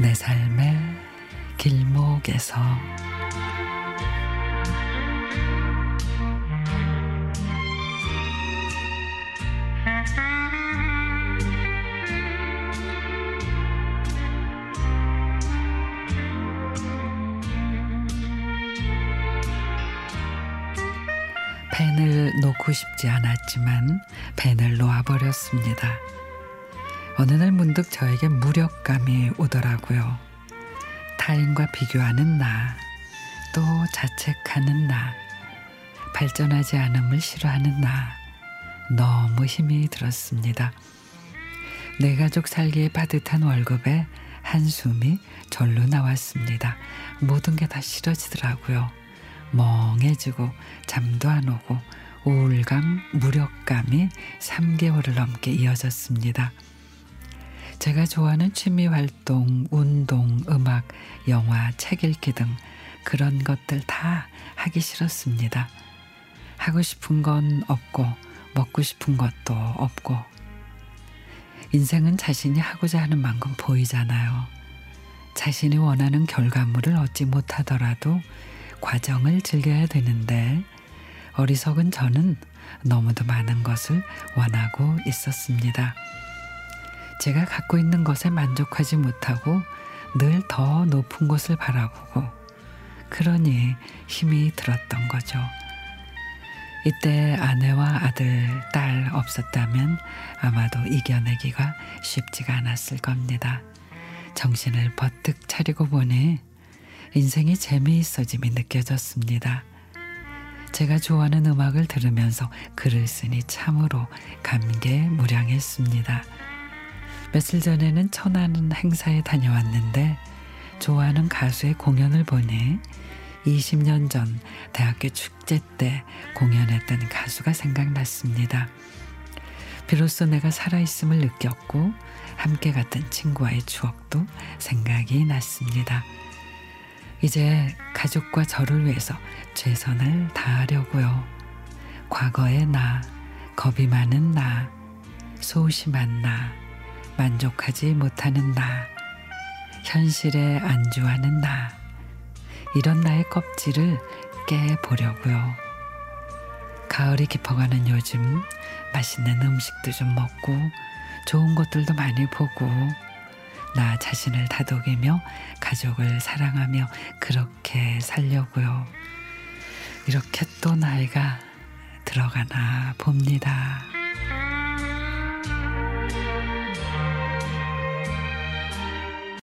내 삶의 길목에서 펜을 놓고 싶지 않았지만 펜을 놓아버렸습니다. 어느 날 문득 저에게 무력감이 오더라고요. 타인과 비교하는 나, 또 자책하는 나, 발전하지 않음을 싫어하는 나, 너무 힘이 들었습니다. 내 가족 살기에 빠듯한 월급에 한숨이 절로 나왔습니다. 모든 게 다 싫어지더라고요. 멍해지고 잠도 안 오고 우울감, 무력감이 3개월을 넘게 이어졌습니다. 제가 좋아하는 취미 활동, 운동, 음악, 영화, 책 읽기 등 그런 것들 다 하기 싫었습니다. 하고 싶은 건 없고 먹고 싶은 것도 없고 인생은 자신이 하고자 하는 만큼 보이잖아요. 자신이 원하는 결과물을 얻지 못하더라도 과정을 즐겨야 되는데 어리석은 저는 너무도 많은 것을 원하고 있었습니다. 제가 갖고 있는 것에 만족하지 못하고 늘 더 높은 곳을 바라보고 그러니 힘이 들었던 거죠. 이때 아내와 아들, 딸 없었다면 아마도 이겨내기가 쉽지가 않았을 겁니다. 정신을 버뜩 차리고 보니 인생이 재미있어짐이 느껴졌습니다. 제가 좋아하는 음악을 들으면서 글을 쓰니 참으로 감개무량했습니다. 며칠 전에는 천안 행사에 다녀왔는데 좋아하는 가수의 공연을 보니 20년 전 대학교 축제 때 공연했던 가수가 생각났습니다. 비로소 내가 살아있음을 느꼈고 함께 갔던 친구와의 추억도 생각이 났습니다. 이제 가족과 저를 위해서 최선을 다하려고요. 과거의 나, 겁이 많은 나, 소심한 나, 만족하지 못하는 나, 현실에 안주하는 나, 이런 나의 껍질을 깨보려고요. 가을이 깊어가는 요즘 맛있는 음식도 좀 먹고 좋은 것들도 많이 보고 나 자신을 다독이며 가족을 사랑하며 그렇게 살려고요. 이렇게 또 나이가 들어가나 봅니다.